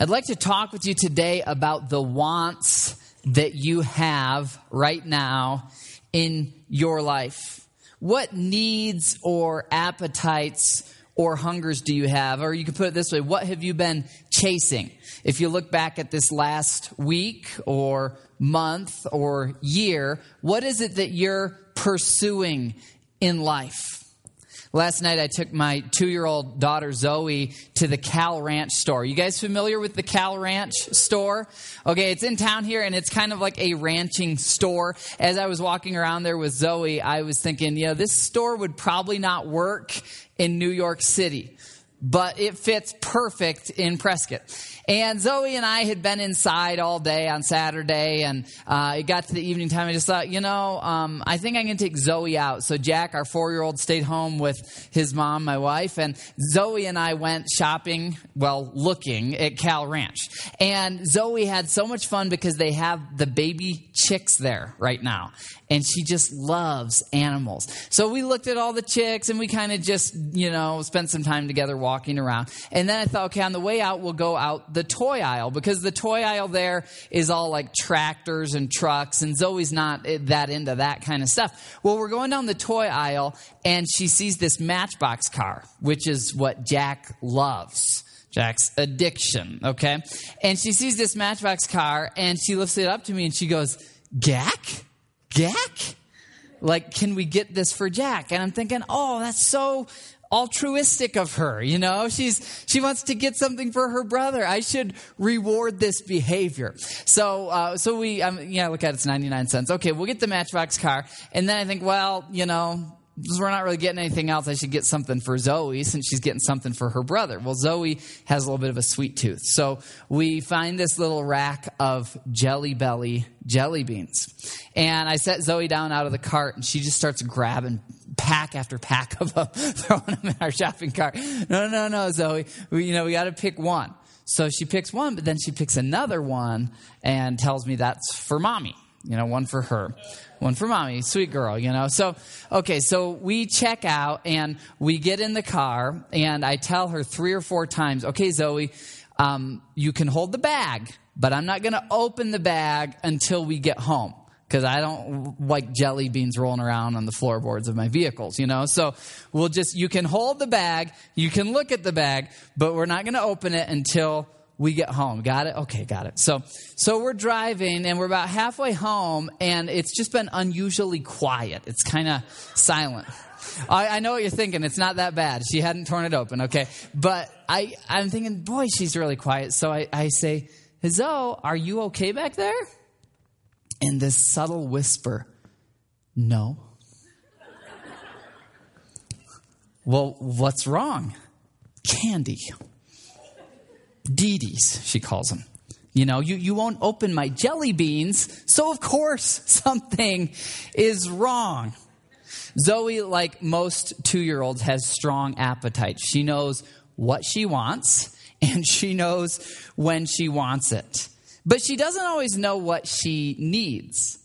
I'd like to talk with you today about the wants that you have right now in your life. What needs or appetites or hungers do you have? Or you could put it this way what have you been chasing? If you look back at this last week or month or year, what is it that you're pursuing in life? Last night, I took my two year old daughter Zoe to the Cal Ranch store. You guys familiar with the Cal Ranch store? Okay, it's in town here and it's kind of like a ranching store. As I was walking around there with Zoe, I was thinking, you know, this store would probably not work in New York City, but it fits perfect in Prescott. And Zoe and I had been inside all day on Saturday, and uh, it got to the evening time. I just thought, you know, um, I think I'm going to take Zoe out. So Jack, our four year old, stayed home with his mom, my wife, and Zoe and I went shopping, well, looking at Cal Ranch. And Zoe had so much fun because they have the baby chicks there right now and she just loves animals. So we looked at all the chicks and we kind of just, you know, spent some time together walking around. And then I thought, okay, on the way out, we'll go out the toy aisle because the toy aisle there is all like tractors and trucks, and Zoe's not eh, that into that kind of stuff. Well, we're going down the toy aisle and she sees this Matchbox car, which is what Jack loves. Jack's addiction, okay? And she sees this Matchbox car and she lifts it up to me and she goes, Jack? Jack? Like, can we get this for Jack? And I'm thinking, oh, that's so altruistic of her you know she's she wants to get something for her brother i should reward this behavior so uh, so we um, yeah look at it, it's 99 cents okay we'll get the matchbox car and then i think well you know we're not really getting anything else. I should get something for Zoe since she's getting something for her brother. Well, Zoe has a little bit of a sweet tooth. So we find this little rack of Jelly Belly jelly beans. And I set Zoe down out of the cart and she just starts grabbing pack after pack of them, throwing them in our shopping cart. No, no, no, Zoe. We, you know, we got to pick one. So she picks one, but then she picks another one and tells me that's for mommy you know, one for her, one for mommy, sweet girl, you know. So, okay, so we check out and we get in the car, and I tell her three or four times, okay, Zoe, um, you can hold the bag, but I'm not going to open the bag until we get home because I don't like jelly beans rolling around on the floorboards of my vehicles, you know? So we'll just, you can hold the bag, you can look at the bag, but we're not going to open it until we get home. Got it? Okay, got it. So, so we're driving and we're about halfway home and it's just been unusually quiet. It's kind of silent. I, I, know what you're thinking. It's not that bad. She hadn't torn it open, okay? But I, I'm thinking, boy, she's really quiet. So I, I say, Zoe, are you okay back there? And this subtle whisper, no. well, what's wrong? Candy. Dee she calls them. You know, you, you won't open my jelly beans, so of course something is wrong. Zoe, like most two year olds, has strong appetite. She knows what she wants and she knows when she wants it. But she doesn't always know what she needs.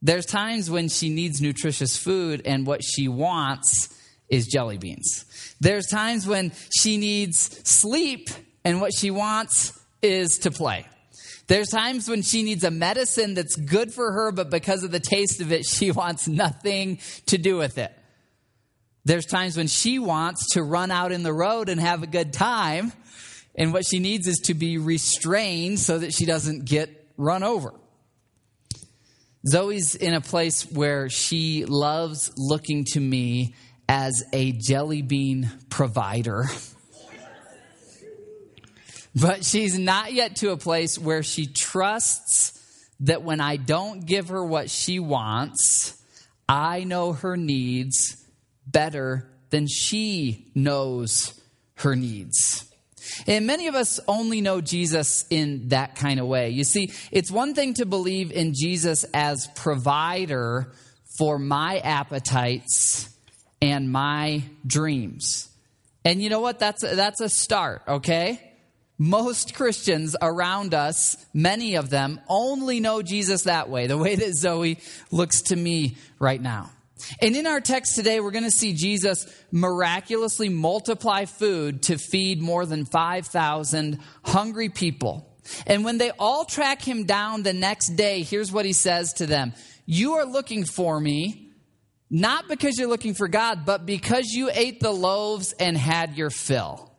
There's times when she needs nutritious food and what she wants is jelly beans. There's times when she needs sleep and what she wants is to play. There's times when she needs a medicine that's good for her, but because of the taste of it, she wants nothing to do with it. There's times when she wants to run out in the road and have a good time, and what she needs is to be restrained so that she doesn't get run over. Zoe's in a place where she loves looking to me as a jelly bean provider. But she's not yet to a place where she trusts that when I don't give her what she wants, I know her needs better than she knows her needs. And many of us only know Jesus in that kind of way. You see, it's one thing to believe in Jesus as provider for my appetites and my dreams. And you know what? That's a, that's a start, okay? most Christians around us, many of them, only know Jesus that way, the way that Zoe looks to me right now. And in our text today, we're going to see Jesus miraculously multiply food to feed more than 5,000 hungry people. And when they all track him down the next day, here's what he says to them You are looking for me, not because you're looking for God, but because you ate the loaves and had your fill.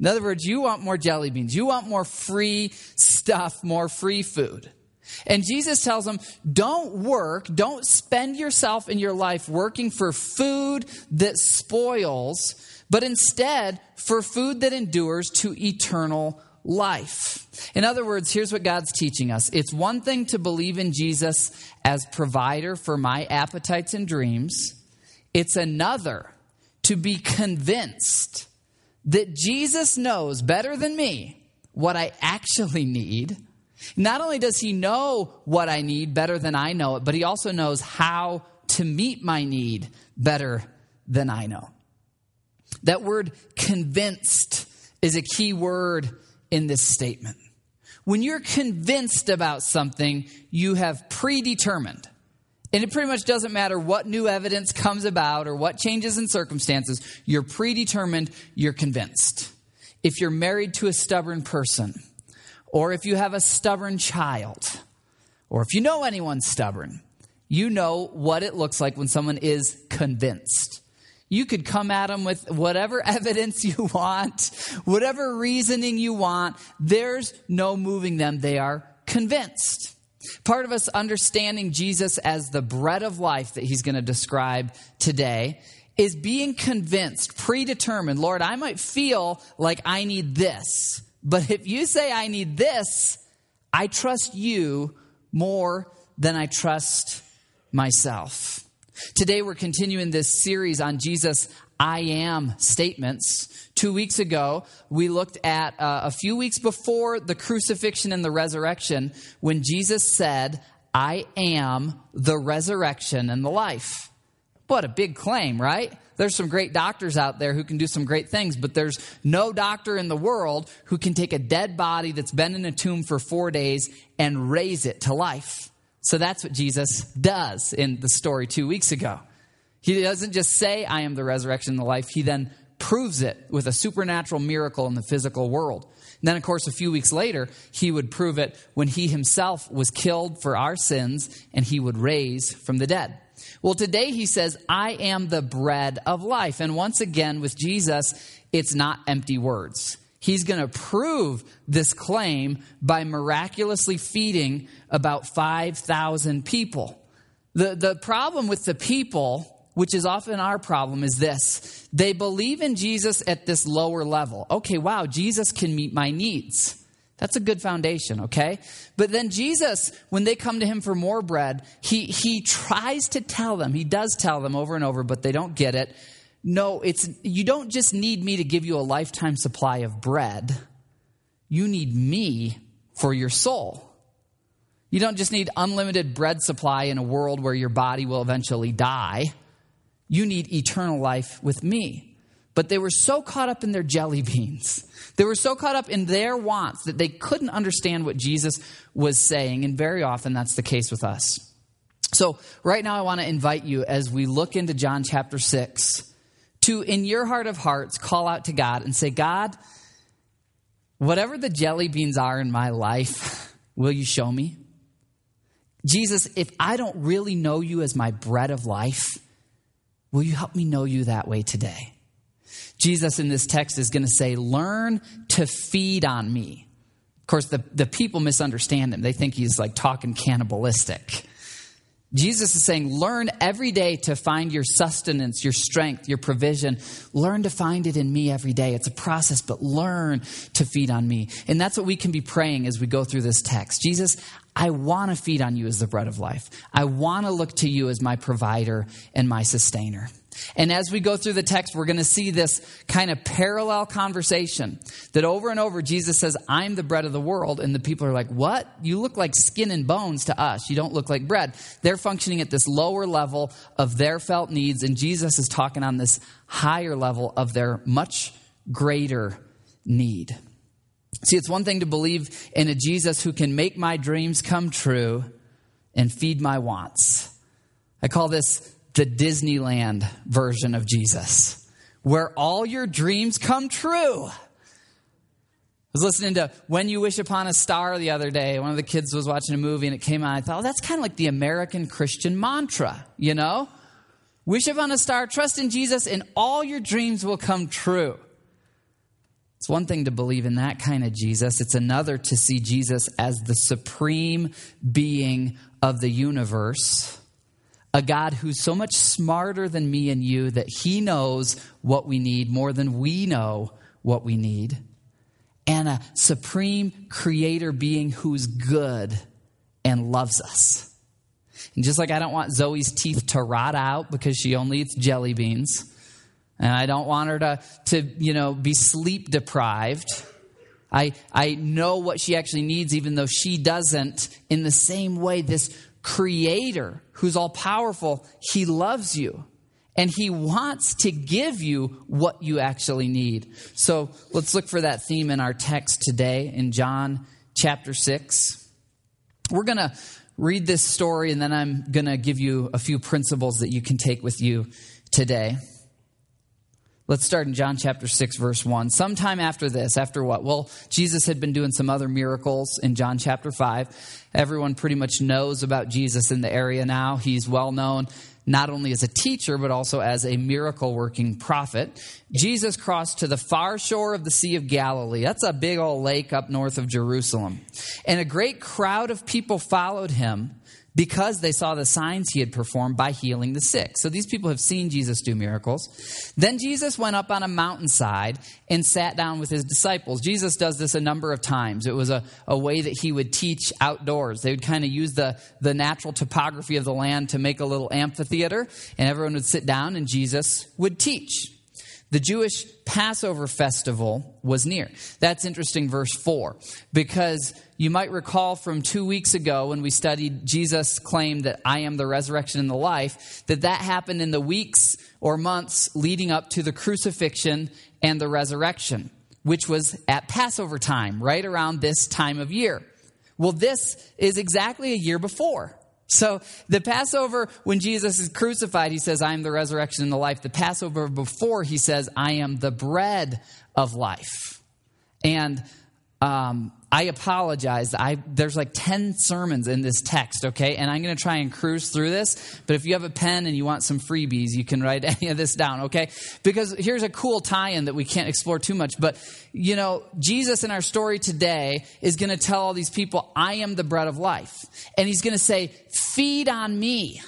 In other words, you want more jelly beans. You want more free stuff, more free food. And Jesus tells them, don't work, don't spend yourself in your life working for food that spoils, but instead for food that endures to eternal life. In other words, here's what God's teaching us it's one thing to believe in Jesus as provider for my appetites and dreams, it's another to be convinced that Jesus knows better than me what I actually need not only does he know what I need better than I know it, but he also knows how to meet my need better than I know. That word convinced is a key word in this statement. When you're convinced about something, you have predetermined. And it pretty much doesn't matter what new evidence comes about or what changes in circumstances, you're predetermined, you're convinced. If you're married to a stubborn person, or if you have a stubborn child, or if you know anyone stubborn, you know what it looks like when someone is convinced. You could come at them with whatever evidence you want, whatever reasoning you want. There's no moving them. They are convinced. Part of us understanding Jesus as the bread of life that he's going to describe today is being convinced, predetermined. Lord, I might feel like I need this. But if you say, I need this, I trust you more than I trust myself. Today, we're continuing this series on Jesus' I am statements. Two weeks ago, we looked at uh, a few weeks before the crucifixion and the resurrection when Jesus said, I am the resurrection and the life. What a big claim, right? There's some great doctors out there who can do some great things, but there's no doctor in the world who can take a dead body that's been in a tomb for four days and raise it to life. So that's what Jesus does in the story two weeks ago. He doesn't just say, I am the resurrection and the life. He then proves it with a supernatural miracle in the physical world. And then, of course, a few weeks later, he would prove it when he himself was killed for our sins and he would raise from the dead. Well, today he says, I am the bread of life. And once again, with Jesus, it's not empty words. He's going to prove this claim by miraculously feeding about 5,000 people. The, the problem with the people, which is often our problem, is this they believe in Jesus at this lower level. Okay, wow, Jesus can meet my needs. That's a good foundation, okay? But then Jesus, when they come to him for more bread, he, he tries to tell them, he does tell them over and over, but they don't get it. No, it's, you don't just need me to give you a lifetime supply of bread. You need me for your soul. You don't just need unlimited bread supply in a world where your body will eventually die. You need eternal life with me. But they were so caught up in their jelly beans they were so caught up in their wants that they couldn't understand what Jesus was saying, and very often that's the case with us. So, right now, I want to invite you as we look into John chapter 6 to, in your heart of hearts, call out to God and say, God, whatever the jelly beans are in my life, will you show me? Jesus, if I don't really know you as my bread of life, will you help me know you that way today? Jesus in this text is going to say, Learn to feed on me. Of course, the, the people misunderstand him. They think he's like talking cannibalistic. Jesus is saying, Learn every day to find your sustenance, your strength, your provision. Learn to find it in me every day. It's a process, but learn to feed on me. And that's what we can be praying as we go through this text. Jesus, I want to feed on you as the bread of life. I want to look to you as my provider and my sustainer. And as we go through the text, we're going to see this kind of parallel conversation that over and over Jesus says, I'm the bread of the world. And the people are like, What? You look like skin and bones to us. You don't look like bread. They're functioning at this lower level of their felt needs. And Jesus is talking on this higher level of their much greater need. See, it's one thing to believe in a Jesus who can make my dreams come true and feed my wants. I call this the Disneyland version of Jesus, where all your dreams come true. I was listening to When You Wish Upon a Star the other day. One of the kids was watching a movie and it came on. I thought, oh, that's kind of like the American Christian mantra, you know? Wish upon a star, trust in Jesus, and all your dreams will come true. It's one thing to believe in that kind of Jesus, it's another to see Jesus as the supreme being of the universe, a God who's so much smarter than me and you that he knows what we need more than we know what we need, and a supreme creator being who's good and loves us. And just like I don't want Zoe's teeth to rot out because she only eats jelly beans, and I don't want her to, to you know, be sleep deprived. I, I know what she actually needs, even though she doesn't. In the same way, this creator who's all powerful, he loves you. And he wants to give you what you actually need. So let's look for that theme in our text today in John chapter 6. We're going to read this story, and then I'm going to give you a few principles that you can take with you today. Let's start in John chapter 6, verse 1. Sometime after this, after what? Well, Jesus had been doing some other miracles in John chapter 5. Everyone pretty much knows about Jesus in the area now. He's well known not only as a teacher, but also as a miracle working prophet. Jesus crossed to the far shore of the Sea of Galilee. That's a big old lake up north of Jerusalem. And a great crowd of people followed him because they saw the signs he had performed by healing the sick. So these people have seen Jesus do miracles. Then Jesus went up on a mountainside and sat down with his disciples. Jesus does this a number of times. It was a, a way that he would teach outdoors. They would kind of use the, the natural topography of the land to make a little amphitheater, and everyone would sit down and Jesus would teach. The Jewish Passover festival was near. That's interesting, verse 4, because you might recall from two weeks ago when we studied Jesus' claim that I am the resurrection and the life, that that happened in the weeks or months leading up to the crucifixion and the resurrection, which was at Passover time, right around this time of year. Well, this is exactly a year before. So the Passover, when Jesus is crucified, he says, I am the resurrection and the life. The Passover before, he says, I am the bread of life. And um, I apologize. I, there's like 10 sermons in this text, okay? And I'm going to try and cruise through this. But if you have a pen and you want some freebies, you can write any of this down, okay? Because here's a cool tie in that we can't explore too much. But, you know, Jesus in our story today is going to tell all these people, I am the bread of life. And he's going to say, feed on me.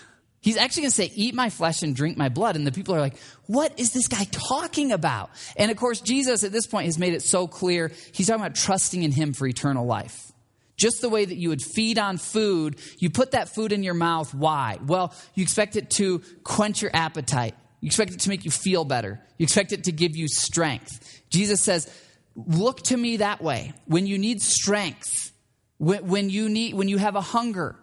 He's actually going to say, Eat my flesh and drink my blood. And the people are like, What is this guy talking about? And of course, Jesus at this point has made it so clear. He's talking about trusting in him for eternal life. Just the way that you would feed on food, you put that food in your mouth. Why? Well, you expect it to quench your appetite. You expect it to make you feel better. You expect it to give you strength. Jesus says, Look to me that way. When you need strength, when, you need, when you have a hunger,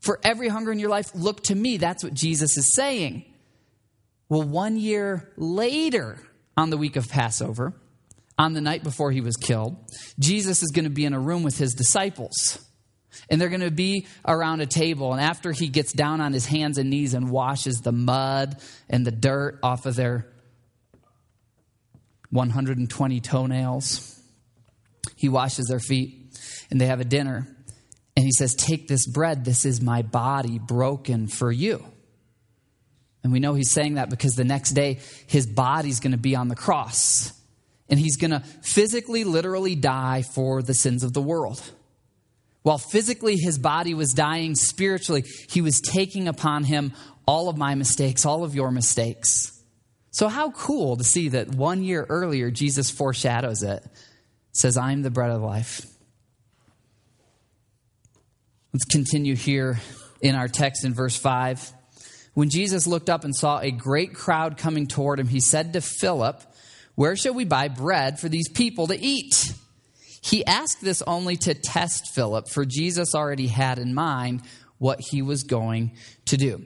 for every hunger in your life, look to me. That's what Jesus is saying. Well, one year later, on the week of Passover, on the night before he was killed, Jesus is going to be in a room with his disciples. And they're going to be around a table. And after he gets down on his hands and knees and washes the mud and the dirt off of their 120 toenails, he washes their feet and they have a dinner. And he says, Take this bread. This is my body broken for you. And we know he's saying that because the next day his body's going to be on the cross. And he's going to physically, literally die for the sins of the world. While physically his body was dying, spiritually, he was taking upon him all of my mistakes, all of your mistakes. So, how cool to see that one year earlier, Jesus foreshadows it. Says, I'm the bread of life. Let's continue here in our text in verse 5. When Jesus looked up and saw a great crowd coming toward him, he said to Philip, Where shall we buy bread for these people to eat? He asked this only to test Philip, for Jesus already had in mind what he was going to do.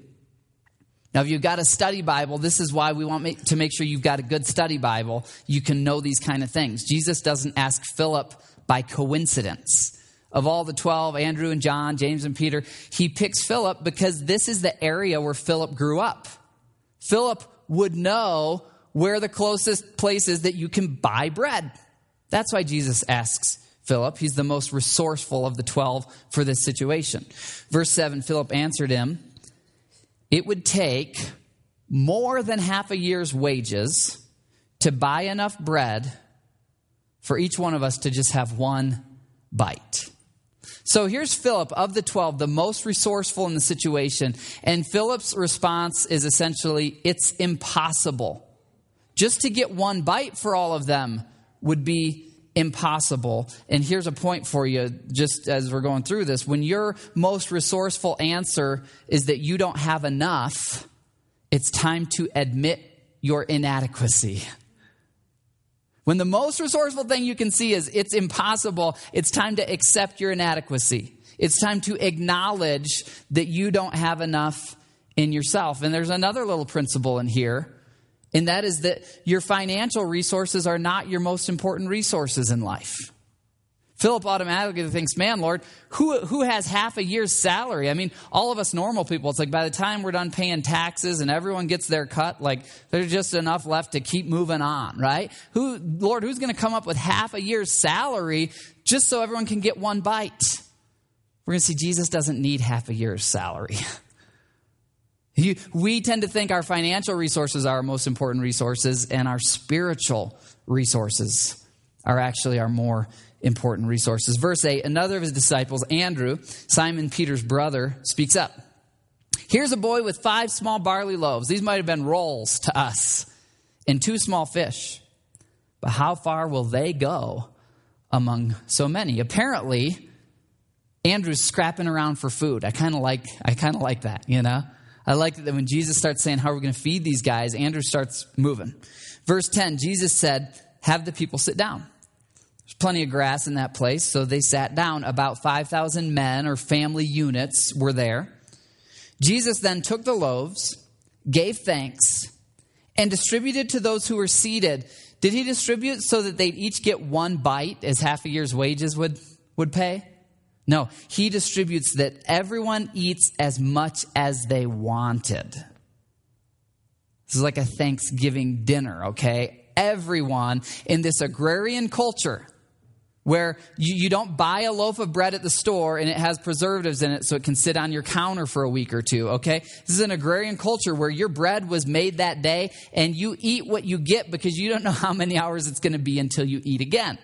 Now, if you've got a study Bible, this is why we want to make sure you've got a good study Bible. You can know these kind of things. Jesus doesn't ask Philip by coincidence of all the 12, Andrew and John, James and Peter, he picks Philip because this is the area where Philip grew up. Philip would know where the closest place is that you can buy bread. That's why Jesus asks Philip. He's the most resourceful of the 12 for this situation. Verse 7 Philip answered him, It would take more than half a year's wages to buy enough bread for each one of us to just have one bite. So here's Philip of the 12, the most resourceful in the situation. And Philip's response is essentially, it's impossible. Just to get one bite for all of them would be impossible. And here's a point for you, just as we're going through this. When your most resourceful answer is that you don't have enough, it's time to admit your inadequacy. When the most resourceful thing you can see is it's impossible, it's time to accept your inadequacy. It's time to acknowledge that you don't have enough in yourself. And there's another little principle in here, and that is that your financial resources are not your most important resources in life. Philip automatically thinks, man, Lord, who, who has half a year's salary? I mean, all of us normal people, it's like by the time we're done paying taxes and everyone gets their cut, like there's just enough left to keep moving on, right? Who, Lord, who's going to come up with half a year's salary just so everyone can get one bite? We're going to see Jesus doesn't need half a year's salary. we tend to think our financial resources are our most important resources, and our spiritual resources are actually our more important resources. Verse 8 Another of his disciples, Andrew, Simon Peter's brother, speaks up. Here's a boy with five small barley loaves. These might have been rolls to us, and two small fish. But how far will they go among so many? Apparently, Andrew's scrapping around for food. I kind of like I kind of like that, you know? I like that when Jesus starts saying how are we going to feed these guys, Andrew starts moving. Verse 10, Jesus said, "Have the people sit down." There's plenty of grass in that place, so they sat down. About 5,000 men or family units were there. Jesus then took the loaves, gave thanks, and distributed to those who were seated. Did he distribute so that they'd each get one bite as half a year's wages would, would pay? No, he distributes that everyone eats as much as they wanted. This is like a Thanksgiving dinner, okay? Everyone in this agrarian culture where you, you don't buy a loaf of bread at the store and it has preservatives in it so it can sit on your counter for a week or two, okay? This is an agrarian culture where your bread was made that day and you eat what you get because you don't know how many hours it's going to be until you eat again.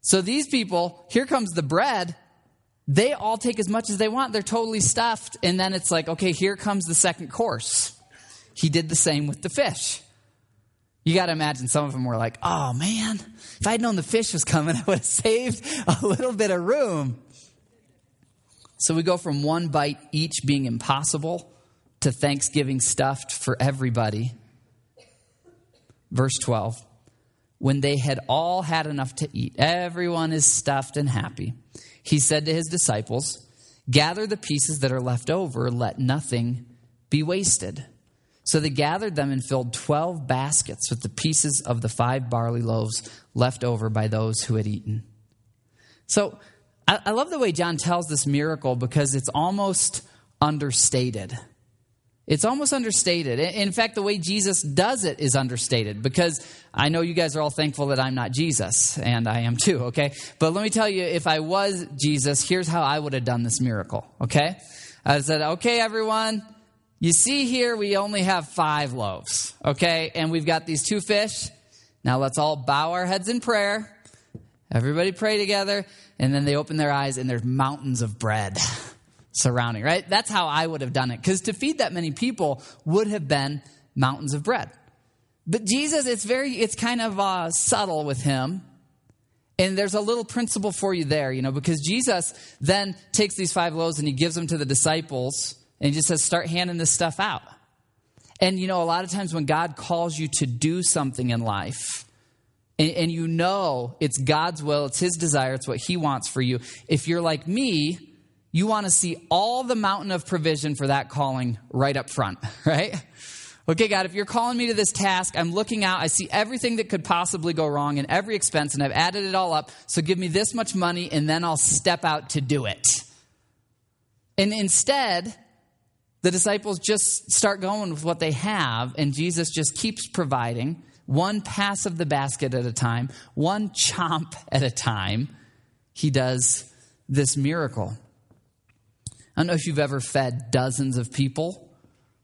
So these people, here comes the bread. They all take as much as they want. They're totally stuffed. And then it's like, okay, here comes the second course. He did the same with the fish. You got to imagine some of them were like, oh man, if I'd known the fish was coming, I would have saved a little bit of room. So we go from one bite each being impossible to Thanksgiving stuffed for everybody. Verse 12. When they had all had enough to eat, everyone is stuffed and happy. He said to his disciples, Gather the pieces that are left over, let nothing be wasted. So they gathered them and filled 12 baskets with the pieces of the five barley loaves left over by those who had eaten. So I, I love the way John tells this miracle because it's almost understated. It's almost understated. In fact, the way Jesus does it is understated because I know you guys are all thankful that I'm not Jesus, and I am too, okay? But let me tell you, if I was Jesus, here's how I would have done this miracle, okay? I said, okay, everyone, you see here, we only have five loaves, okay? And we've got these two fish. Now let's all bow our heads in prayer. Everybody pray together. And then they open their eyes, and there's mountains of bread surrounding, right? That's how I would have done it. Because to feed that many people would have been mountains of bread. But Jesus, it's very, it's kind of uh, subtle with him. And there's a little principle for you there, you know, because Jesus then takes these five loaves and he gives them to the disciples and he just says, start handing this stuff out. And you know, a lot of times when God calls you to do something in life, and, and, you know it's God's will, it's His desire, it's what He wants for you, if you're like me, you want to see all the mountain of provision for that calling right up front, right? Okay, God, if you're calling me to this task, I'm looking out, I see everything that could possibly go wrong and every expense, and I've added it all up, so give me this much money, and then I'll step out to do it. And instead, the disciples just start going with what they have, and Jesus just keeps providing one pass of the basket at a time, one chomp at a time. He does this miracle. I don't know if you've ever fed dozens of people.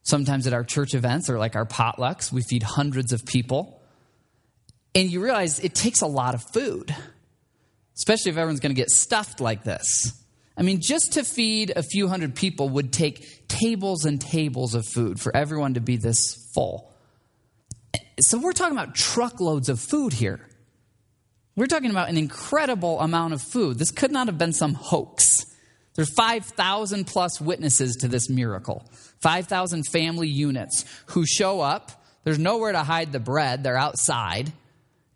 Sometimes at our church events or like our potlucks, we feed hundreds of people. And you realize it takes a lot of food, especially if everyone's going to get stuffed like this. I mean, just to feed a few hundred people would take tables and tables of food for everyone to be this full. So we're talking about truckloads of food here. We're talking about an incredible amount of food. This could not have been some hoax. There's 5,000 plus witnesses to this miracle. 5,000 family units who show up. There's nowhere to hide the bread. They're outside.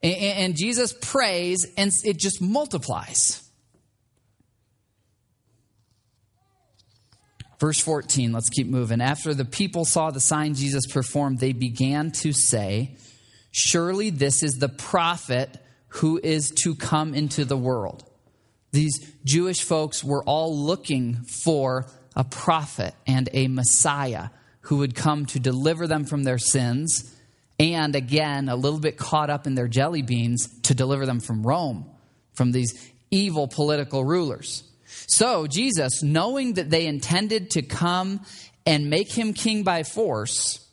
And Jesus prays and it just multiplies. Verse 14, let's keep moving. After the people saw the sign Jesus performed, they began to say, Surely this is the prophet who is to come into the world. These Jewish folks were all looking for a prophet and a Messiah who would come to deliver them from their sins, and again, a little bit caught up in their jelly beans, to deliver them from Rome, from these evil political rulers. So, Jesus, knowing that they intended to come and make him king by force,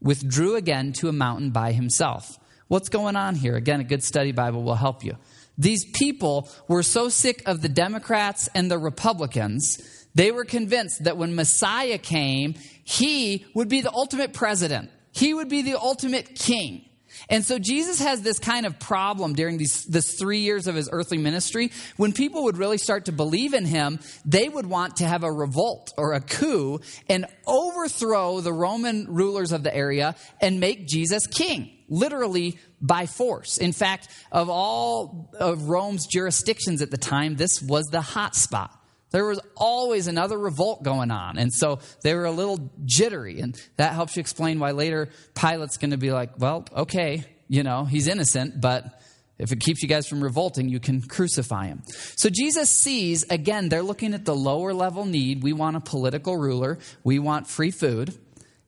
withdrew again to a mountain by himself. What's going on here? Again, a good study Bible will help you. These people were so sick of the Democrats and the Republicans, they were convinced that when Messiah came, he would be the ultimate president. He would be the ultimate king. And so Jesus has this kind of problem during these this 3 years of his earthly ministry. When people would really start to believe in him, they would want to have a revolt or a coup and overthrow the Roman rulers of the area and make Jesus king, literally by force. In fact, of all of Rome's jurisdictions at the time, this was the hot spot. There was always another revolt going on. And so they were a little jittery. And that helps you explain why later Pilate's going to be like, well, okay, you know, he's innocent, but if it keeps you guys from revolting, you can crucify him. So Jesus sees, again, they're looking at the lower level need. We want a political ruler, we want free food.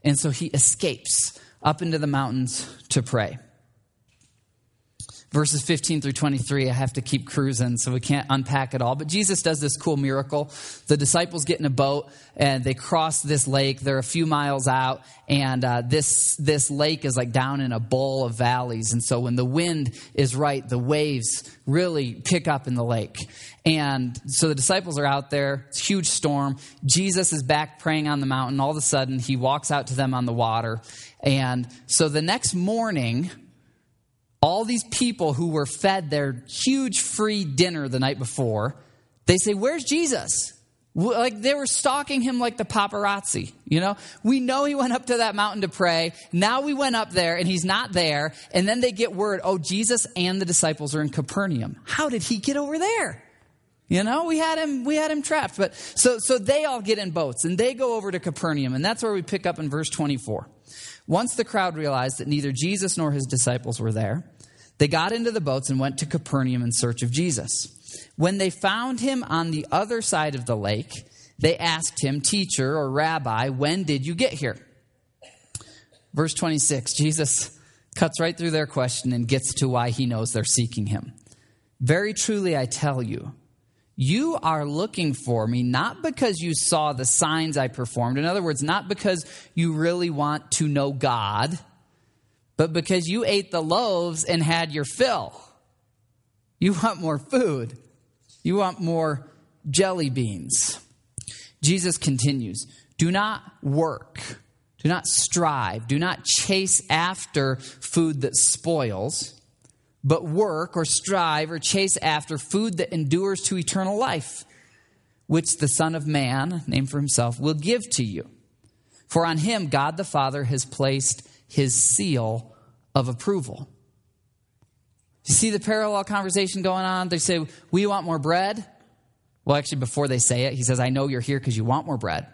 And so he escapes up into the mountains to pray verses 15 through 23. I have to keep cruising, so we can't unpack it all. But Jesus does this cool miracle. The disciples get in a boat and they cross this lake. They're a few miles out, and uh, this this lake is like down in a bowl of valleys. And so when the wind is right, the waves really pick up in the lake. And so the disciples are out there. It's a huge storm. Jesus is back praying on the mountain. All of a sudden, he walks out to them on the water. And so the next morning, all these people who were fed their huge free dinner the night before, they say, Where's Jesus? Like they were stalking him like the paparazzi, you know? We know he went up to that mountain to pray. Now we went up there and he's not there. And then they get word, oh, Jesus and the disciples are in Capernaum. How did he get over there? You know, we had him, we had him trapped. But so, so they all get in boats and they go over to Capernaum. And that's where we pick up in verse 24. Once the crowd realized that neither Jesus nor his disciples were there, they got into the boats and went to Capernaum in search of Jesus. When they found him on the other side of the lake, they asked him, Teacher or Rabbi, when did you get here? Verse 26, Jesus cuts right through their question and gets to why he knows they're seeking him. Very truly, I tell you, you are looking for me not because you saw the signs I performed. In other words, not because you really want to know God but because you ate the loaves and had your fill. You want more food. You want more jelly beans. Jesus continues Do not work. Do not strive. Do not chase after food that spoils, but work or strive or chase after food that endures to eternal life, which the Son of Man, named for himself, will give to you. For on him God the Father has placed his seal of approval. You see the parallel conversation going on? They say, We want more bread. Well, actually, before they say it, he says, I know you're here because you want more bread.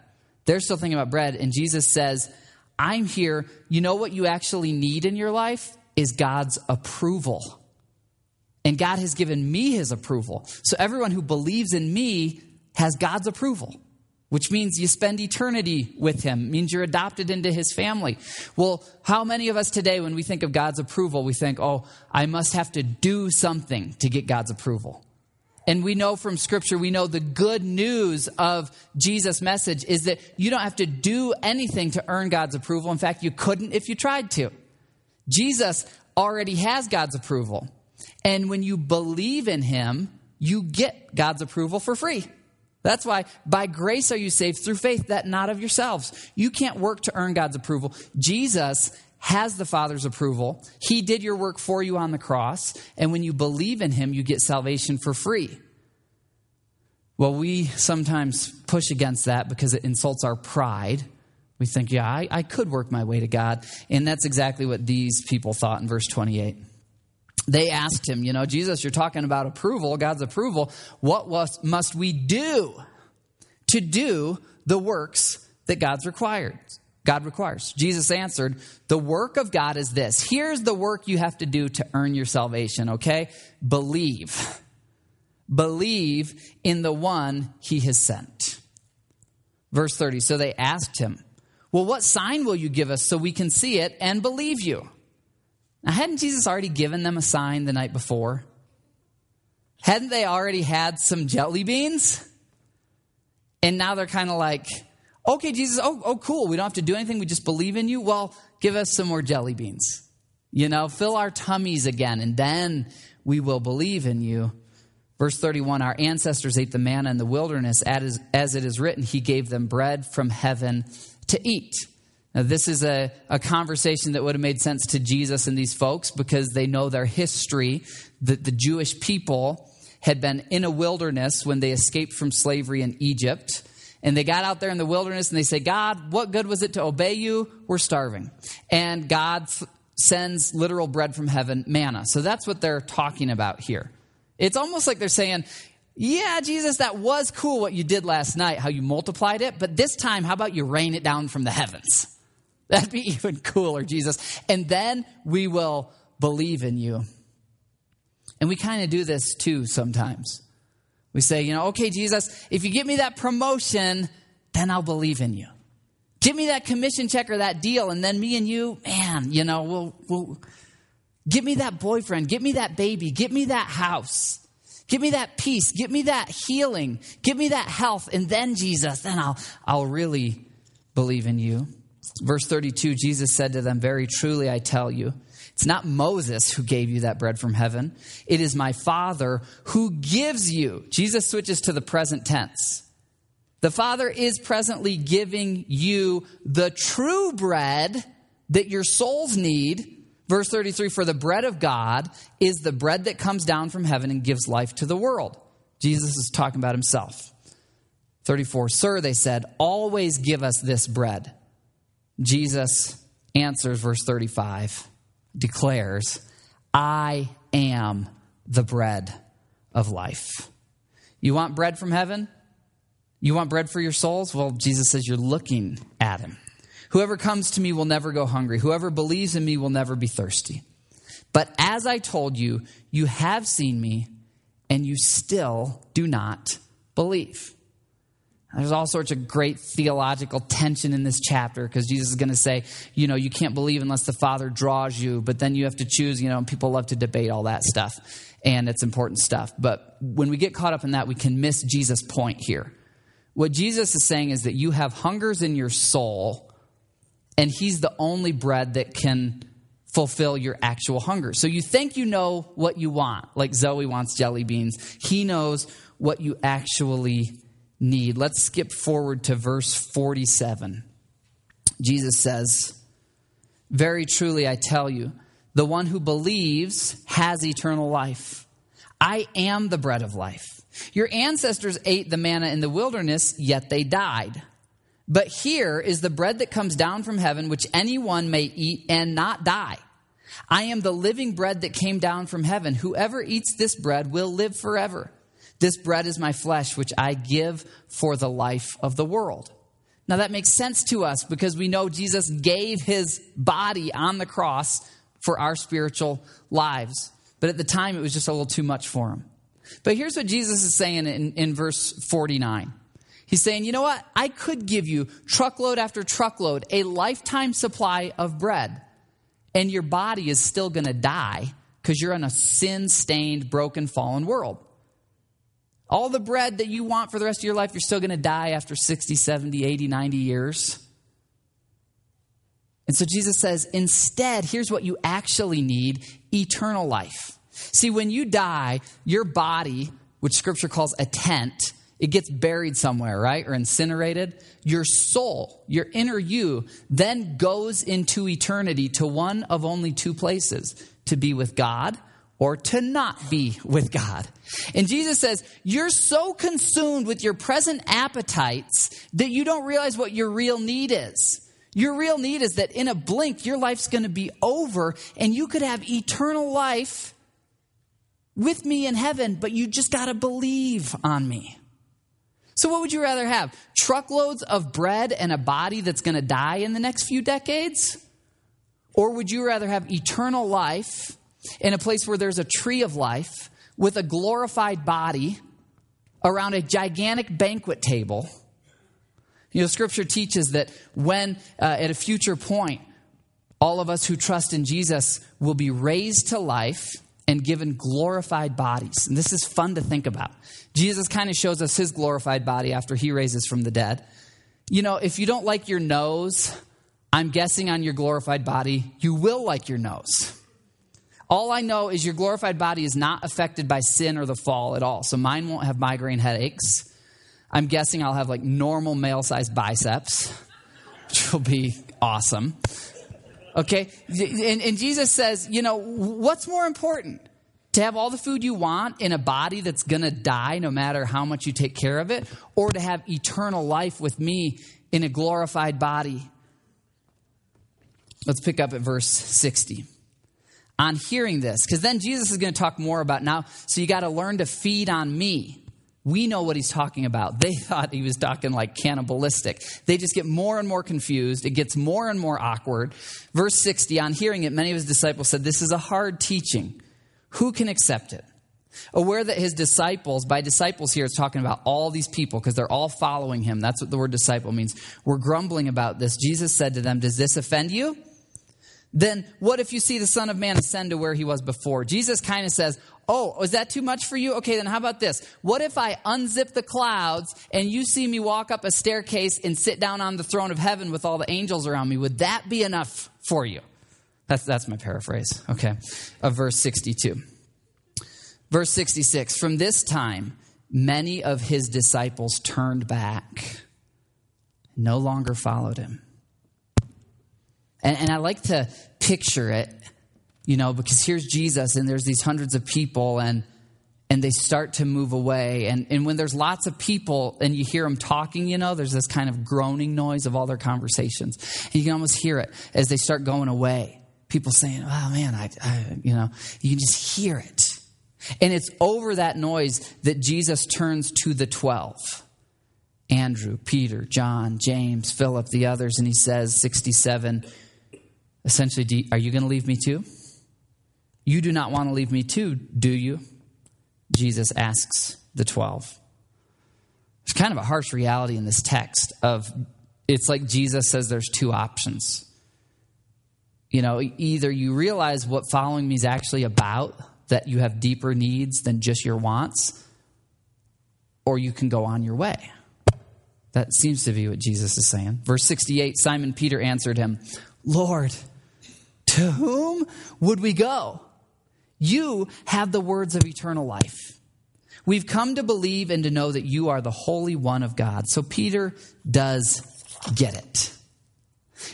They're still thinking about bread. And Jesus says, I'm here. You know what you actually need in your life? Is God's approval. And God has given me his approval. So everyone who believes in me has God's approval. Which means you spend eternity with him, means you're adopted into his family. Well, how many of us today, when we think of God's approval, we think, oh, I must have to do something to get God's approval? And we know from scripture, we know the good news of Jesus' message is that you don't have to do anything to earn God's approval. In fact, you couldn't if you tried to. Jesus already has God's approval. And when you believe in him, you get God's approval for free. That's why by grace are you saved through faith, that not of yourselves. You can't work to earn God's approval. Jesus has the Father's approval. He did your work for you on the cross. And when you believe in Him, you get salvation for free. Well, we sometimes push against that because it insults our pride. We think, yeah, I, I could work my way to God. And that's exactly what these people thought in verse 28 they asked him, you know, Jesus, you're talking about approval, God's approval. What was, must we do to do the works that God's required? God requires. Jesus answered, The work of God is this. Here's the work you have to do to earn your salvation, okay? Believe. Believe in the one he has sent. Verse 30. So they asked him, Well, what sign will you give us so we can see it and believe you? Now, hadn't Jesus already given them a sign the night before? Hadn't they already had some jelly beans? And now they're kind of like, okay, Jesus, oh, oh, cool. We don't have to do anything. We just believe in you. Well, give us some more jelly beans. You know, fill our tummies again, and then we will believe in you. Verse 31 Our ancestors ate the manna in the wilderness, as, as it is written, He gave them bread from heaven to eat. Now, this is a, a conversation that would have made sense to Jesus and these folks because they know their history. That the Jewish people had been in a wilderness when they escaped from slavery in Egypt. And they got out there in the wilderness and they say, God, what good was it to obey you? We're starving. And God f- sends literal bread from heaven, manna. So that's what they're talking about here. It's almost like they're saying, yeah, Jesus, that was cool what you did last night, how you multiplied it, but this time, how about you rain it down from the heavens? That'd be even cooler, Jesus. And then we will believe in you. And we kind of do this too sometimes. We say, you know, okay, Jesus, if you give me that promotion, then I'll believe in you. Give me that commission check or that deal, and then me and you, man, you know, we'll, we'll give me that boyfriend, give me that baby, give me that house, give me that peace, give me that healing, give me that health, and then Jesus, then I'll I'll really believe in you. Verse 32 Jesus said to them, Very truly I tell you, it's not Moses who gave you that bread from heaven. It is my Father who gives you. Jesus switches to the present tense. The Father is presently giving you the true bread that your souls need. Verse 33 For the bread of God is the bread that comes down from heaven and gives life to the world. Jesus is talking about himself. 34 Sir, they said, always give us this bread. Jesus answers, verse 35, declares, I am the bread of life. You want bread from heaven? You want bread for your souls? Well, Jesus says you're looking at him. Whoever comes to me will never go hungry. Whoever believes in me will never be thirsty. But as I told you, you have seen me, and you still do not believe. There's all sorts of great theological tension in this chapter because Jesus is going to say, you know, you can't believe unless the Father draws you, but then you have to choose, you know, and people love to debate all that stuff, and it's important stuff. But when we get caught up in that, we can miss Jesus' point here. What Jesus is saying is that you have hungers in your soul, and He's the only bread that can fulfill your actual hunger. So you think you know what you want, like Zoe wants jelly beans. He knows what you actually need. Let's skip forward to verse 47. Jesus says, Very truly I tell you, the one who believes has eternal life. I am the bread of life. Your ancestors ate the manna in the wilderness, yet they died. But here is the bread that comes down from heaven, which anyone may eat and not die. I am the living bread that came down from heaven. Whoever eats this bread will live forever. This bread is my flesh, which I give for the life of the world. Now that makes sense to us because we know Jesus gave his body on the cross for our spiritual lives. But at the time, it was just a little too much for him. But here's what Jesus is saying in, in verse 49 He's saying, you know what? I could give you truckload after truckload, a lifetime supply of bread, and your body is still going to die because you're in a sin stained, broken, fallen world. All the bread that you want for the rest of your life, you're still going to die after 60, 70, 80, 90 years. And so Jesus says, instead, here's what you actually need eternal life. See, when you die, your body, which scripture calls a tent, it gets buried somewhere, right? Or incinerated. Your soul, your inner you, then goes into eternity to one of only two places to be with God or to not be with God. And Jesus says, You're so consumed with your present appetites that you don't realize what your real need is. Your real need is that in a blink, your life's going to be over and you could have eternal life with me in heaven, but you just got to believe on me. So, what would you rather have? Truckloads of bread and a body that's going to die in the next few decades? Or would you rather have eternal life in a place where there's a tree of life with a glorified body around a gigantic banquet table? You know, scripture teaches that when, uh, at a future point, all of us who trust in Jesus will be raised to life and given glorified bodies. And this is fun to think about. Jesus kind of shows us his glorified body after he raises from the dead. You know, if you don't like your nose, I'm guessing on your glorified body, you will like your nose. All I know is your glorified body is not affected by sin or the fall at all. So mine won't have migraine headaches. I'm guessing I'll have like normal male sized biceps, which will be awesome. Okay? And, and, Jesus says, you know, what's more important? To have all the food you want in a body that's going to die no matter how much you take care of it, or to have eternal life with me in a glorified body? Let's pick up at verse 60. On hearing this, because then Jesus is going to talk more about now, so you got to learn to feed on me. We know what he's talking about. They thought he was talking like cannibalistic. They just get more and more confused. It gets more and more awkward. Verse 60 On hearing it, many of his disciples said, This is a hard teaching. Who can accept it? Aware that his disciples, by disciples here, is talking about all these people because they're all following him. That's what the word disciple means. We're grumbling about this. Jesus said to them, Does this offend you? Then what if you see the Son of Man ascend to where he was before? Jesus kind of says, Oh, is that too much for you? Okay, then how about this? What if I unzip the clouds and you see me walk up a staircase and sit down on the throne of heaven with all the angels around me? Would that be enough for you? That's, that's my paraphrase, okay, of verse 62. Verse 66 From this time, many of his disciples turned back, no longer followed him. And, and I like to picture it you know, because here's Jesus and there's these hundreds of people and and they start to move away. And, and when there's lots of people and you hear them talking, you know, there's this kind of groaning noise of all their conversations. And you can almost hear it as they start going away. People saying, oh man, I, I you know, you can just hear it. And it's over that noise that Jesus turns to the 12 Andrew, Peter, John, James, Philip, the others, and he says, 67, essentially, are you going to leave me too? You do not want to leave me too, do you? Jesus asks the 12. It's kind of a harsh reality in this text of it's like Jesus says there's two options. You know, either you realize what following me is actually about, that you have deeper needs than just your wants, or you can go on your way. That seems to be what Jesus is saying. Verse 68 Simon Peter answered him, Lord, to whom would we go? You have the words of eternal life. We've come to believe and to know that you are the Holy One of God. So Peter does get it.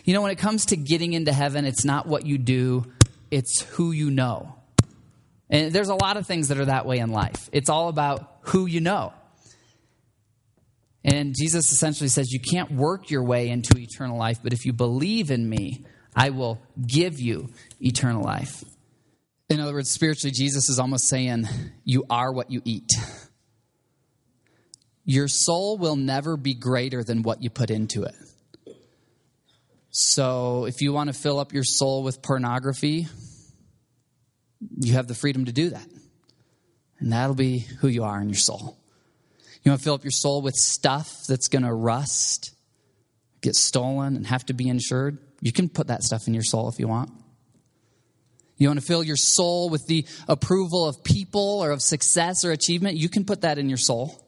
You know, when it comes to getting into heaven, it's not what you do, it's who you know. And there's a lot of things that are that way in life. It's all about who you know. And Jesus essentially says, You can't work your way into eternal life, but if you believe in me, I will give you eternal life. In other words, spiritually, Jesus is almost saying, You are what you eat. Your soul will never be greater than what you put into it. So, if you want to fill up your soul with pornography, you have the freedom to do that. And that'll be who you are in your soul. You want to fill up your soul with stuff that's going to rust, get stolen, and have to be insured? You can put that stuff in your soul if you want. You want to fill your soul with the approval of people or of success or achievement? You can put that in your soul.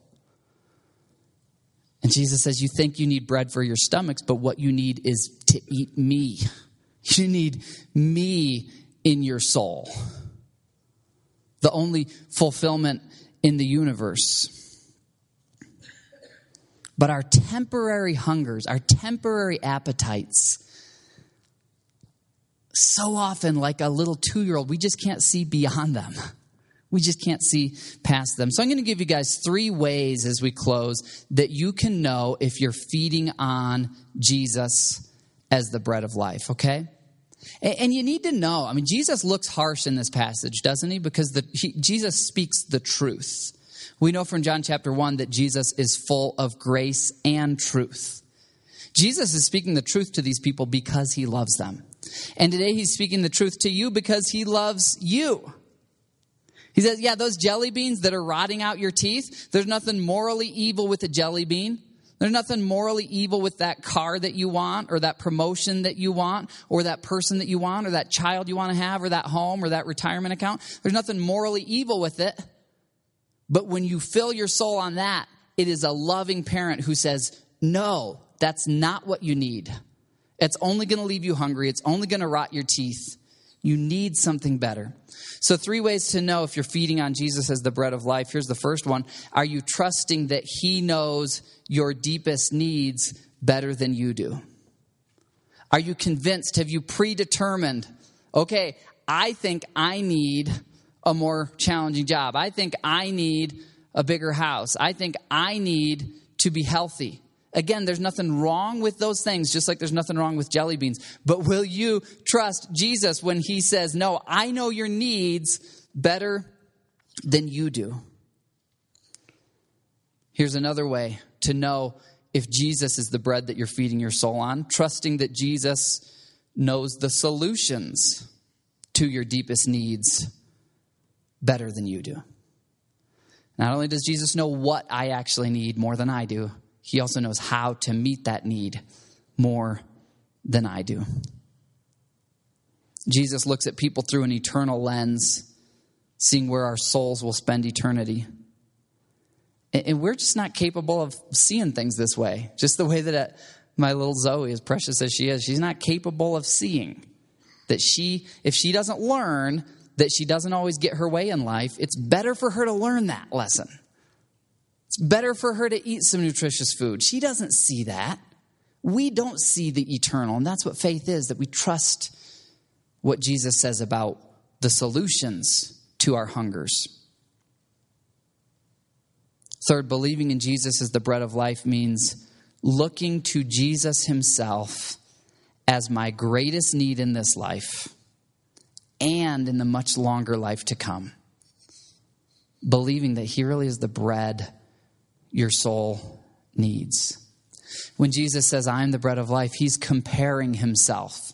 And Jesus says, You think you need bread for your stomachs, but what you need is to eat me. You need me in your soul. The only fulfillment in the universe. But our temporary hungers, our temporary appetites, so often, like a little two year old, we just can't see beyond them. We just can't see past them. So, I'm going to give you guys three ways as we close that you can know if you're feeding on Jesus as the bread of life, okay? And you need to know, I mean, Jesus looks harsh in this passage, doesn't he? Because the, he, Jesus speaks the truth. We know from John chapter 1 that Jesus is full of grace and truth. Jesus is speaking the truth to these people because he loves them. And today he's speaking the truth to you because he loves you. He says, Yeah, those jelly beans that are rotting out your teeth, there's nothing morally evil with a jelly bean. There's nothing morally evil with that car that you want, or that promotion that you want, or that person that you want, or that child you want to have, or that home, or that retirement account. There's nothing morally evil with it. But when you fill your soul on that, it is a loving parent who says, No, that's not what you need. It's only going to leave you hungry. It's only going to rot your teeth. You need something better. So, three ways to know if you're feeding on Jesus as the bread of life. Here's the first one Are you trusting that He knows your deepest needs better than you do? Are you convinced? Have you predetermined? Okay, I think I need a more challenging job. I think I need a bigger house. I think I need to be healthy. Again, there's nothing wrong with those things, just like there's nothing wrong with jelly beans. But will you trust Jesus when he says, No, I know your needs better than you do? Here's another way to know if Jesus is the bread that you're feeding your soul on, trusting that Jesus knows the solutions to your deepest needs better than you do. Not only does Jesus know what I actually need more than I do, he also knows how to meet that need more than I do. Jesus looks at people through an eternal lens, seeing where our souls will spend eternity. And we're just not capable of seeing things this way. Just the way that uh, my little Zoe, as precious as she is, she's not capable of seeing that she, if she doesn't learn that she doesn't always get her way in life, it's better for her to learn that lesson. It's better for her to eat some nutritious food. She doesn't see that. We don't see the eternal, and that's what faith is that we trust what Jesus says about the solutions to our hungers. Third, believing in Jesus as the bread of life means looking to Jesus himself as my greatest need in this life and in the much longer life to come. Believing that He really is the bread your soul needs. When Jesus says, I am the bread of life, He's comparing Himself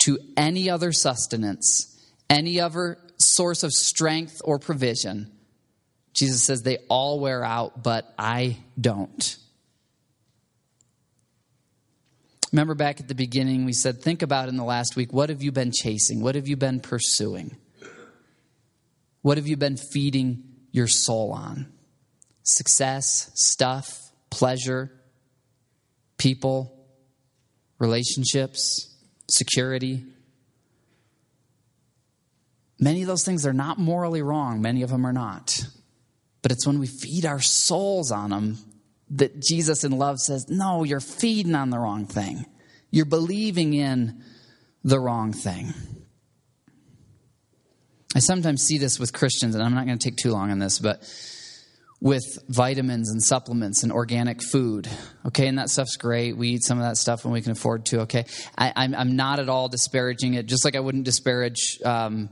to any other sustenance, any other source of strength or provision. Jesus says, they all wear out, but I don't. Remember back at the beginning, we said, think about in the last week what have you been chasing? What have you been pursuing? What have you been feeding your soul on? Success, stuff, pleasure, people, relationships, security. Many of those things are not morally wrong, many of them are not. But it's when we feed our souls on them that Jesus in love says, No, you're feeding on the wrong thing. You're believing in the wrong thing. I sometimes see this with Christians, and I'm not going to take too long on this, but with vitamins and supplements and organic food. Okay, and that stuff's great. We eat some of that stuff when we can afford to. Okay, I, am not at all disparaging it, just like I wouldn't disparage. Um,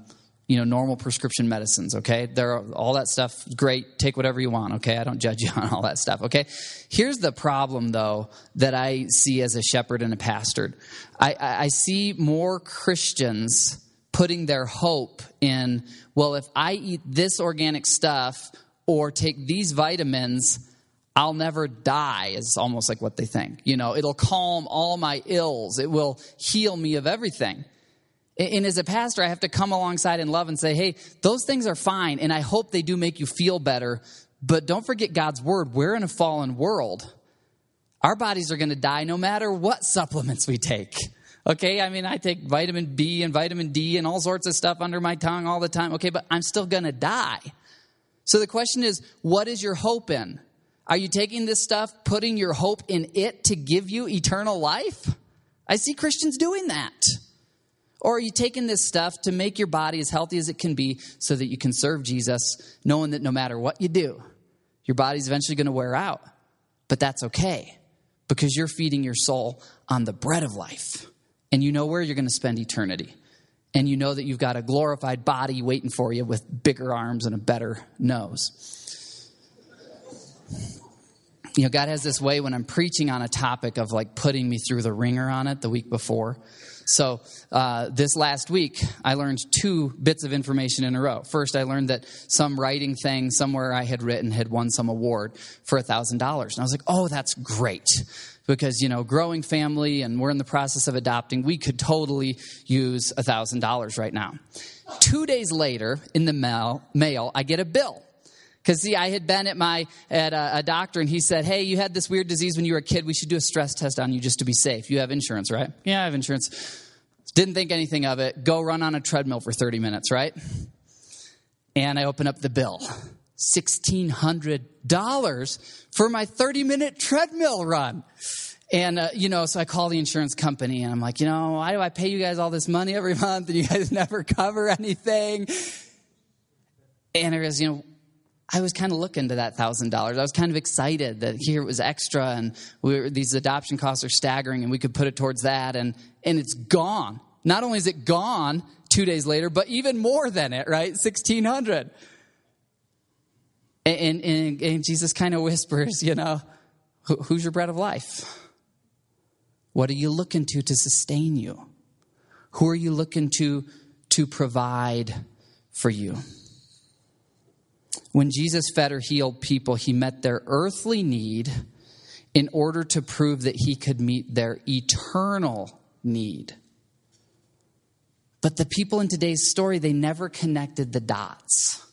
you know normal prescription medicines okay there are, all that stuff great take whatever you want okay i don't judge you on all that stuff okay here's the problem though that i see as a shepherd and a pastor i, I see more christians putting their hope in well if i eat this organic stuff or take these vitamins I'll never die, is almost like what they think. You know, it'll calm all my ills, it will heal me of everything. And as a pastor, I have to come alongside in love and say, hey, those things are fine, and I hope they do make you feel better. But don't forget God's word. We're in a fallen world. Our bodies are going to die no matter what supplements we take. Okay, I mean, I take vitamin B and vitamin D and all sorts of stuff under my tongue all the time. Okay, but I'm still going to die. So the question is, what is your hope in? Are you taking this stuff, putting your hope in it to give you eternal life? I see Christians doing that. Or are you taking this stuff to make your body as healthy as it can be so that you can serve Jesus, knowing that no matter what you do, your body's eventually going to wear out? But that's okay because you're feeding your soul on the bread of life and you know where you're going to spend eternity. And you know that you've got a glorified body waiting for you with bigger arms and a better nose. You know, God has this way when I'm preaching on a topic of like putting me through the wringer on it the week before. So, uh, this last week, I learned two bits of information in a row. First, I learned that some writing thing somewhere I had written had won some award for $1,000. And I was like, oh, that's great because you know growing family and we're in the process of adopting we could totally use $1000 right now two days later in the mail, mail i get a bill because see i had been at my at a, a, doctor and he said hey you had this weird disease when you were a kid. We should do a stress test on you just to be safe. You have insurance right? Yeah i have insurance. Didn't think anything of it. Go run on a treadmill for 30 minutes right? And i open up the bill. $1,600 for my 30 minute treadmill run. And, uh, you know, so I call the insurance company and I'm like, you know, why do I pay you guys all this money every month and you guys never cover anything? And was, you know, I was kind of looking to that thousand dollars. I was kind of excited that here it was extra and we were, these adoption costs are staggering and we could put it towards that and, and it's gone. Not only is it gone two days later, but even more than it, right? 1600. And, and, and Jesus kind of whispers, you know, who's your bread of life? What are you looking to to sustain you? Who are you looking to to provide for you? When Jesus fed or healed people, he met their earthly need in order to prove that he could meet their eternal need. But the people in today's story, they never connected the dots.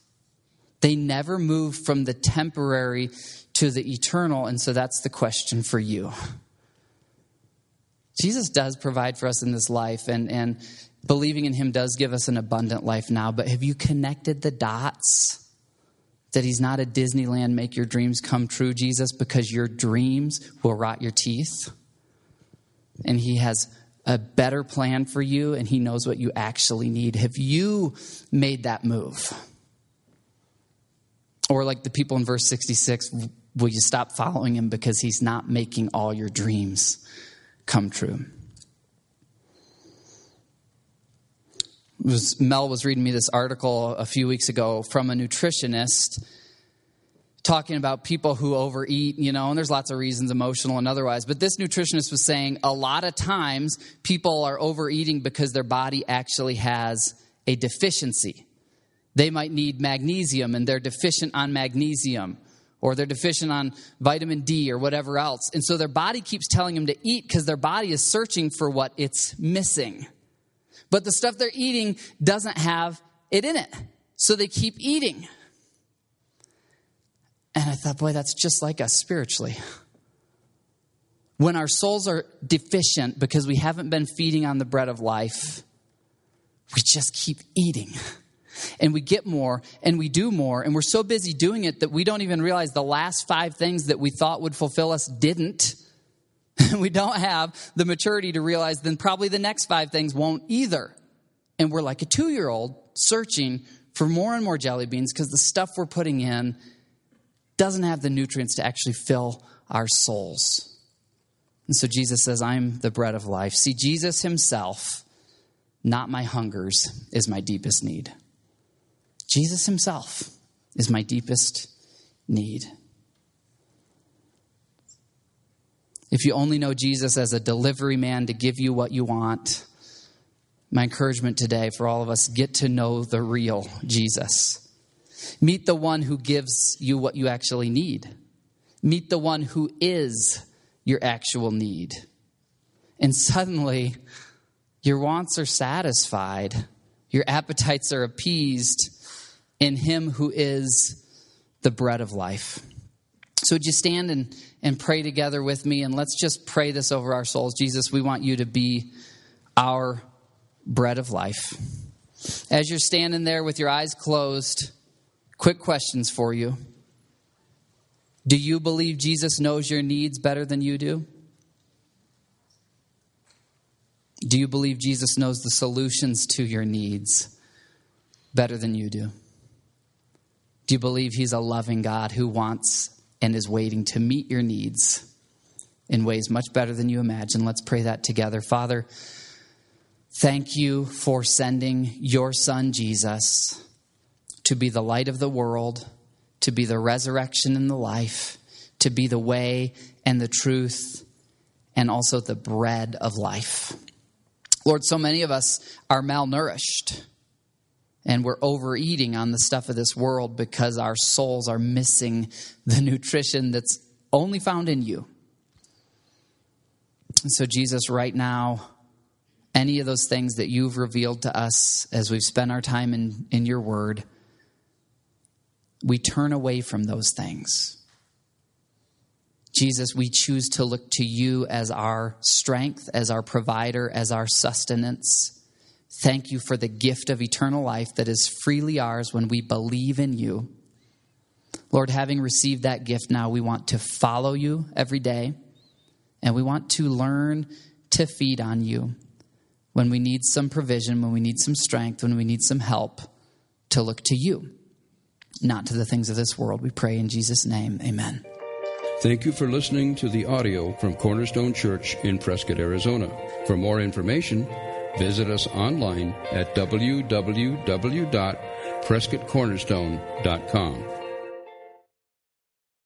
They never moved from the temporary to the eternal. And so that's the question for you. Jesus does provide for us in this life, and, and believing in Him does give us an abundant life now. But have you connected the dots? That He's not a Disneyland, make your dreams come true, Jesus, because your dreams will rot your teeth. And He has a better plan for you, and He knows what you actually need. Have you made that move? Or, like the people in verse 66, will you stop following him because he's not making all your dreams come true? Was, Mel was reading me this article a few weeks ago from a nutritionist talking about people who overeat, you know, and there's lots of reasons, emotional and otherwise. But this nutritionist was saying a lot of times people are overeating because their body actually has a deficiency. They might need magnesium and they're deficient on magnesium or they're deficient on vitamin D or whatever else. And so their body keeps telling them to eat because their body is searching for what it's missing. But the stuff they're eating doesn't have it in it. So they keep eating. And I thought, boy, that's just like us spiritually. When our souls are deficient because we haven't been feeding on the bread of life, we just keep eating and we get more and we do more and we're so busy doing it that we don't even realize the last five things that we thought would fulfill us didn't. we don't have the maturity to realize then probably the next five things won't either. And we're like a two year old searching for more and more jelly beans because the stuff we're putting in doesn't have the nutrients to actually fill our souls. And so Jesus says, I'm the bread of life. See, Jesus himself, not my hungers, is my deepest need. Jesus Himself is my deepest need. If you only know Jesus as a delivery man to give you what you want, my encouragement today for all of us get to know the real Jesus. Meet the one who gives you what you actually need. Meet the one who is your actual need. And suddenly, your wants are satisfied, your appetites are appeased in Him who is the bread of life. So, would you stand and, and pray together with me? And let's just pray this over our souls. Jesus, we want you to be our bread of life. As you're standing there with your eyes closed, quick questions for you. Do you believe Jesus knows your needs better than you do? Do you believe Jesus knows the solutions to your needs better than you do? Do you believe He's a loving God who wants and is waiting to meet your needs in ways much better than you imagine? Let's pray that together. Father, thank you for sending your Son, Jesus, to be the light of the world, to be the resurrection and the life, to be the way and the truth, and also the bread of life. Lord, so many of us are malnourished and we're overeating on the stuff of this world because our souls are missing the nutrition that's only found in you. And so, Jesus, right now, any of those things that you've revealed to us as we've spent our time in, in your word, we turn away from those things. Jesus, we choose to look to you as our strength, as our provider, as our sustenance. Thank you for the gift of eternal life that is freely ours when we believe in you. Lord, having received that gift now, we want to follow you every day, and we want to learn to feed on you when we need some provision, when we need some strength, when we need some help, to look to you, not to the things of this world. We pray in Jesus' name. Amen. Thank you for listening to the audio from Cornerstone Church in Prescott, Arizona. For more information, visit us online at www.prescottcornerstone.com.